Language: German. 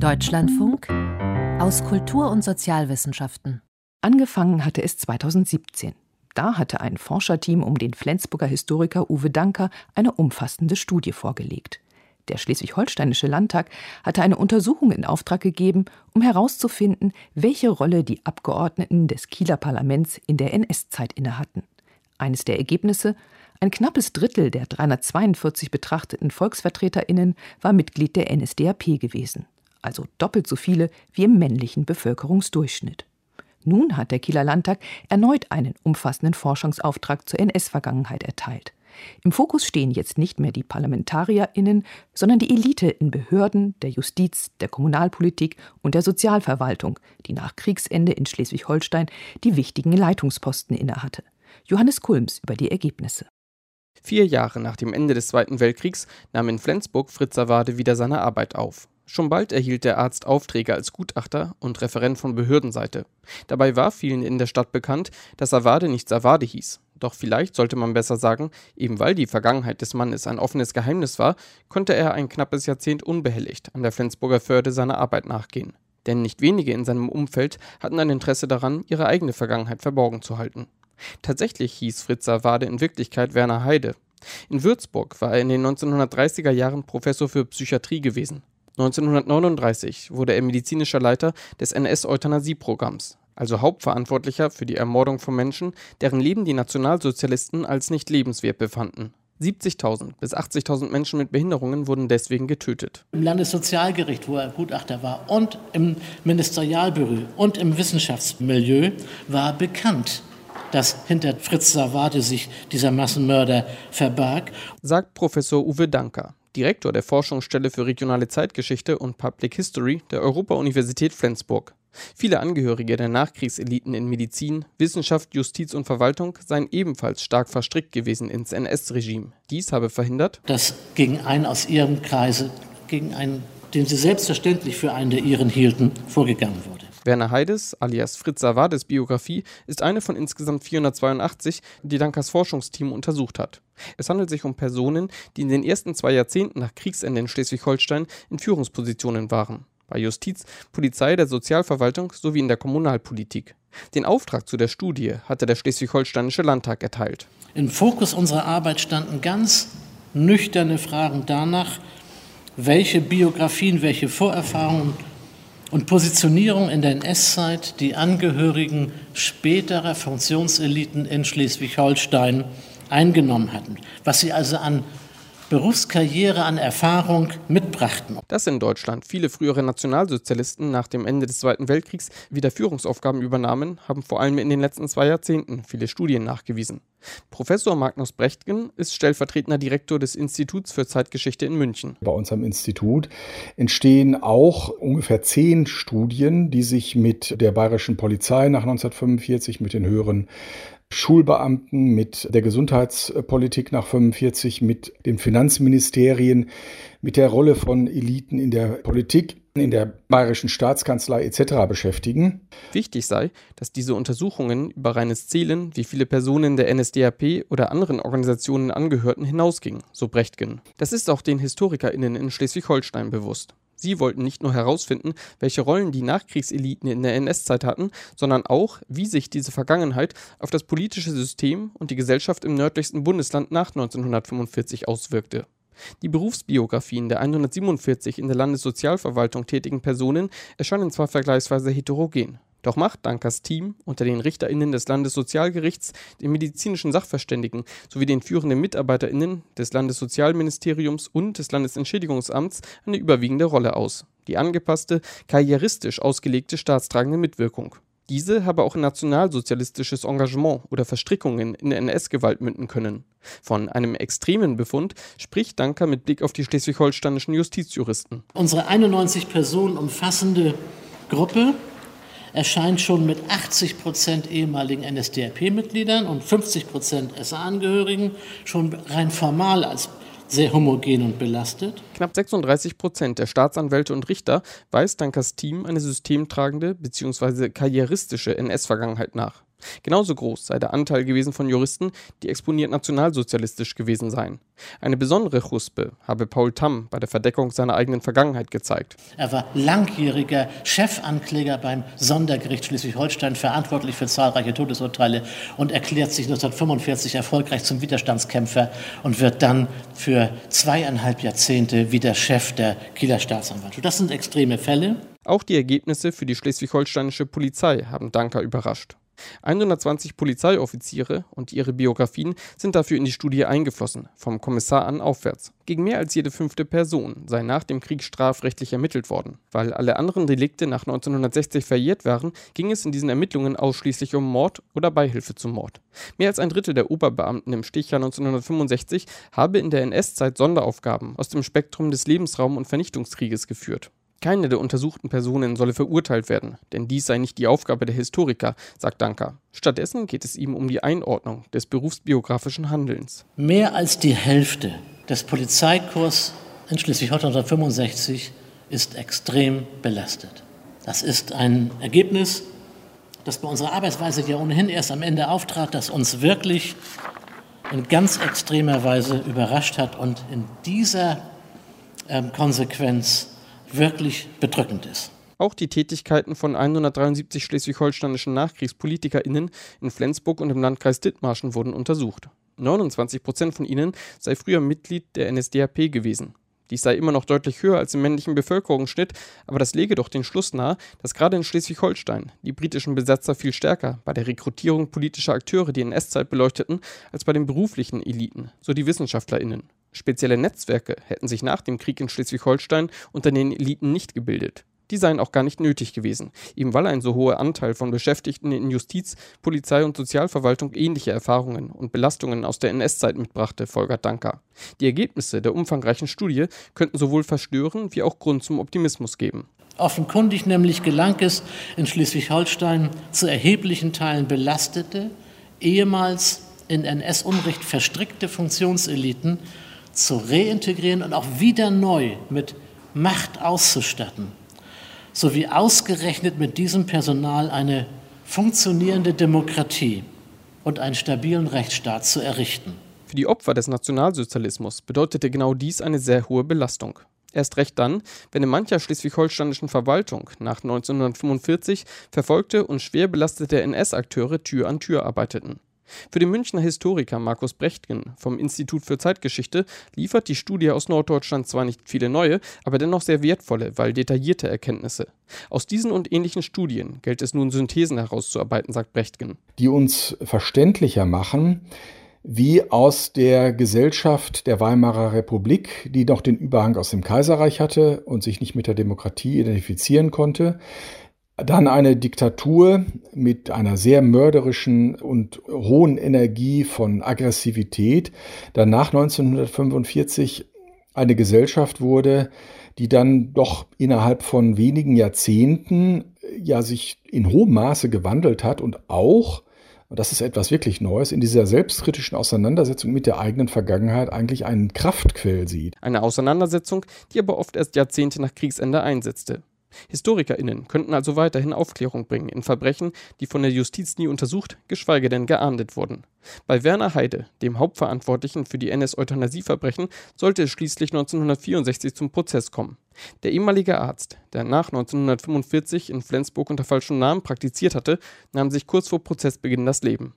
Deutschlandfunk aus Kultur- und Sozialwissenschaften. Angefangen hatte es 2017. Da hatte ein Forscherteam um den Flensburger Historiker Uwe Danker eine umfassende Studie vorgelegt. Der schleswig-holsteinische Landtag hatte eine Untersuchung in Auftrag gegeben, um herauszufinden, welche Rolle die Abgeordneten des Kieler Parlaments in der NS-Zeit innehatten. Eines der Ergebnisse ein knappes Drittel der 342 betrachteten VolksvertreterInnen war Mitglied der NSDAP gewesen, also doppelt so viele wie im männlichen Bevölkerungsdurchschnitt. Nun hat der Kieler Landtag erneut einen umfassenden Forschungsauftrag zur NS-Vergangenheit erteilt. Im Fokus stehen jetzt nicht mehr die ParlamentarierInnen, sondern die Elite in Behörden, der Justiz, der Kommunalpolitik und der Sozialverwaltung, die nach Kriegsende in Schleswig-Holstein die wichtigen Leitungsposten innehatte. Johannes Kulms über die Ergebnisse. Vier Jahre nach dem Ende des Zweiten Weltkriegs nahm in Flensburg Fritz Savade wieder seine Arbeit auf. Schon bald erhielt der Arzt Aufträge als Gutachter und Referent von Behördenseite. Dabei war vielen in der Stadt bekannt, dass Savade nicht Savade hieß. Doch vielleicht sollte man besser sagen, eben weil die Vergangenheit des Mannes ein offenes Geheimnis war, konnte er ein knappes Jahrzehnt unbehelligt an der Flensburger Förde seiner Arbeit nachgehen. Denn nicht wenige in seinem Umfeld hatten ein Interesse daran, ihre eigene Vergangenheit verborgen zu halten. Tatsächlich hieß Fritz Savade in Wirklichkeit Werner Heide. In Würzburg war er in den 1930er Jahren Professor für Psychiatrie gewesen. 1939 wurde er medizinischer Leiter des NS-Euthanasie-Programms, also Hauptverantwortlicher für die Ermordung von Menschen, deren Leben die Nationalsozialisten als nicht lebenswert befanden. 70.000 bis 80.000 Menschen mit Behinderungen wurden deswegen getötet. Im Landessozialgericht, wo er Gutachter war, und im Ministerialbüro und im Wissenschaftsmilieu war bekannt, dass hinter Fritz Savate sich dieser Massenmörder verbarg. Sagt Professor Uwe Danker, Direktor der Forschungsstelle für regionale Zeitgeschichte und Public History der Europa-Universität Flensburg. Viele Angehörige der Nachkriegseliten in Medizin, Wissenschaft, Justiz und Verwaltung seien ebenfalls stark verstrickt gewesen ins NS-Regime. Dies habe verhindert, dass gegen einen aus ihrem Kreise, gegen einen, den sie selbstverständlich für einen der ihren hielten, vorgegangen wurde. Werner Heides alias Fritz Savades Biografie ist eine von insgesamt 482, die Dankers Forschungsteam untersucht hat. Es handelt sich um Personen, die in den ersten zwei Jahrzehnten nach Kriegsende in Schleswig-Holstein in Führungspositionen waren. Bei Justiz, Polizei, der Sozialverwaltung sowie in der Kommunalpolitik. Den Auftrag zu der Studie hatte der Schleswig-Holsteinische Landtag erteilt. Im Fokus unserer Arbeit standen ganz nüchterne Fragen danach, welche Biografien, welche Vorerfahrungen und Positionierung in der NS-Zeit die Angehörigen späterer Funktionseliten in Schleswig-Holstein eingenommen hatten, was sie also an Berufskarriere an Erfahrung mitbrachten. Dass in Deutschland viele frühere Nationalsozialisten nach dem Ende des Zweiten Weltkriegs wieder Führungsaufgaben übernahmen, haben vor allem in den letzten zwei Jahrzehnten viele Studien nachgewiesen. Professor Magnus Brechtgen ist stellvertretender Direktor des Instituts für Zeitgeschichte in München. Bei uns am Institut entstehen auch ungefähr zehn Studien, die sich mit der bayerischen Polizei nach 1945, mit den höheren Schulbeamten, mit der Gesundheitspolitik nach 45, mit den Finanzministerien, mit der Rolle von Eliten in der Politik, in der bayerischen Staatskanzlei etc. beschäftigen. Wichtig sei, dass diese Untersuchungen über reines Zählen, wie viele Personen der NSDAP oder anderen Organisationen angehörten, hinausgingen, so Brechtgen. Das ist auch den HistorikerInnen in Schleswig-Holstein bewusst. Sie wollten nicht nur herausfinden, welche Rollen die Nachkriegseliten in der NS-Zeit hatten, sondern auch, wie sich diese Vergangenheit auf das politische System und die Gesellschaft im nördlichsten Bundesland nach 1945 auswirkte. Die Berufsbiografien der 147 in der Landessozialverwaltung tätigen Personen erscheinen zwar vergleichsweise heterogen, doch macht Dankers Team unter den RichterInnen des Landessozialgerichts, den medizinischen Sachverständigen sowie den führenden MitarbeiterInnen des Landessozialministeriums und des Landesentschädigungsamts eine überwiegende Rolle aus. Die angepasste, karrieristisch ausgelegte staatstragende Mitwirkung. Diese habe auch in nationalsozialistisches Engagement oder Verstrickungen in NS-Gewalt münden können. Von einem extremen Befund spricht Danker mit Blick auf die schleswig-holsteinischen Justizjuristen. Unsere 91 Personen umfassende Gruppe erscheint schon mit 80 Prozent ehemaligen NSDAP-Mitgliedern und 50 Prozent SA-Angehörigen schon rein formal als sehr homogen und belastet. Knapp 36 Prozent der Staatsanwälte und Richter weist Dankers Team eine systemtragende bzw. karrieristische NS-Vergangenheit nach. Genauso groß sei der Anteil gewesen von Juristen, die exponiert nationalsozialistisch gewesen seien. Eine besondere Chuspe habe Paul Tamm bei der Verdeckung seiner eigenen Vergangenheit gezeigt. Er war langjähriger Chefankläger beim Sondergericht Schleswig-Holstein, verantwortlich für zahlreiche Todesurteile und erklärt sich 1945 erfolgreich zum Widerstandskämpfer und wird dann für zweieinhalb Jahrzehnte wieder Chef der Kieler Staatsanwaltschaft. Das sind extreme Fälle. Auch die Ergebnisse für die schleswig-holsteinische Polizei haben Danker überrascht. 120 Polizeioffiziere und ihre Biografien sind dafür in die Studie eingeflossen, vom Kommissar an aufwärts. Gegen mehr als jede fünfte Person sei nach dem Krieg strafrechtlich ermittelt worden. Weil alle anderen Delikte nach 1960 verjährt waren, ging es in diesen Ermittlungen ausschließlich um Mord oder Beihilfe zum Mord. Mehr als ein Drittel der Oberbeamten im Stichjahr 1965 habe in der NS-Zeit Sonderaufgaben aus dem Spektrum des Lebensraum- und Vernichtungskrieges geführt. Keine der untersuchten Personen solle verurteilt werden, denn dies sei nicht die Aufgabe der Historiker, sagt Danker. Stattdessen geht es ihm um die Einordnung des berufsbiografischen Handelns. Mehr als die Hälfte des Polizeikorps in Schleswig-Holstein 1965 ist extrem belastet. Das ist ein Ergebnis, das bei unserer Arbeitsweise ja ohnehin erst am Ende auftrat, das uns wirklich in ganz extremer Weise überrascht hat und in dieser ähm, Konsequenz wirklich bedrückend ist. Auch die Tätigkeiten von 173 schleswig-holsteinischen NachkriegspolitikerInnen in Flensburg und im Landkreis Dithmarschen wurden untersucht. 29 Prozent von ihnen sei früher Mitglied der NSDAP gewesen. Dies sei immer noch deutlich höher als im männlichen Bevölkerungsschnitt, aber das lege doch den Schluss nahe, dass gerade in Schleswig-Holstein die britischen Besetzer viel stärker bei der Rekrutierung politischer Akteure die NS-Zeit beleuchteten, als bei den beruflichen Eliten, so die WissenschaftlerInnen. Spezielle Netzwerke hätten sich nach dem Krieg in Schleswig-Holstein unter den Eliten nicht gebildet. Die seien auch gar nicht nötig gewesen, eben weil ein so hoher Anteil von Beschäftigten in Justiz, Polizei und Sozialverwaltung ähnliche Erfahrungen und Belastungen aus der NS-Zeit mitbrachte, folgert Danker. Die Ergebnisse der umfangreichen Studie könnten sowohl verstören wie auch Grund zum Optimismus geben. Offenkundig nämlich gelang es in Schleswig-Holstein zu erheblichen Teilen belastete, ehemals in NS-Unrecht verstrickte Funktionseliten zu reintegrieren und auch wieder neu mit Macht auszustatten, sowie ausgerechnet mit diesem Personal eine funktionierende Demokratie und einen stabilen Rechtsstaat zu errichten. Für die Opfer des Nationalsozialismus bedeutete genau dies eine sehr hohe Belastung. Erst recht dann, wenn in mancher schleswig-holsteinischen Verwaltung nach 1945 verfolgte und schwer belastete NS-Akteure Tür an Tür arbeiteten. Für den Münchner Historiker Markus Brechtgen vom Institut für Zeitgeschichte liefert die Studie aus Norddeutschland zwar nicht viele neue, aber dennoch sehr wertvolle, weil detaillierte Erkenntnisse. Aus diesen und ähnlichen Studien gilt es nun Synthesen herauszuarbeiten, sagt Brechtgen. Die uns verständlicher machen, wie aus der Gesellschaft der Weimarer Republik, die noch den Überhang aus dem Kaiserreich hatte und sich nicht mit der Demokratie identifizieren konnte, dann eine Diktatur mit einer sehr mörderischen und hohen Energie von Aggressivität. Danach 1945 eine Gesellschaft wurde, die dann doch innerhalb von wenigen Jahrzehnten ja sich in hohem Maße gewandelt hat und auch, und das ist etwas wirklich Neues, in dieser selbstkritischen Auseinandersetzung mit der eigenen Vergangenheit eigentlich einen Kraftquell sieht. Eine Auseinandersetzung, die aber oft erst Jahrzehnte nach Kriegsende einsetzte. HistorikerInnen könnten also weiterhin Aufklärung bringen in Verbrechen, die von der Justiz nie untersucht, geschweige denn geahndet wurden. Bei Werner Heide, dem Hauptverantwortlichen für die NS-Euthanasieverbrechen, sollte es schließlich 1964 zum Prozess kommen. Der ehemalige Arzt, der nach 1945 in Flensburg unter falschem Namen praktiziert hatte, nahm sich kurz vor Prozessbeginn das Leben.